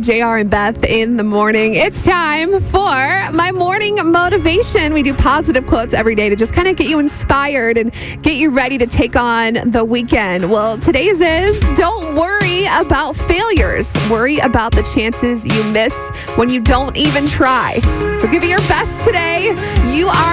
JR and Beth in the morning. It's time for my morning motivation. We do positive quotes every day to just kind of get you inspired and get you ready to take on the weekend. Well, today's is don't worry about failures. Worry about the chances you miss when you don't even try. So give it your best today. You are.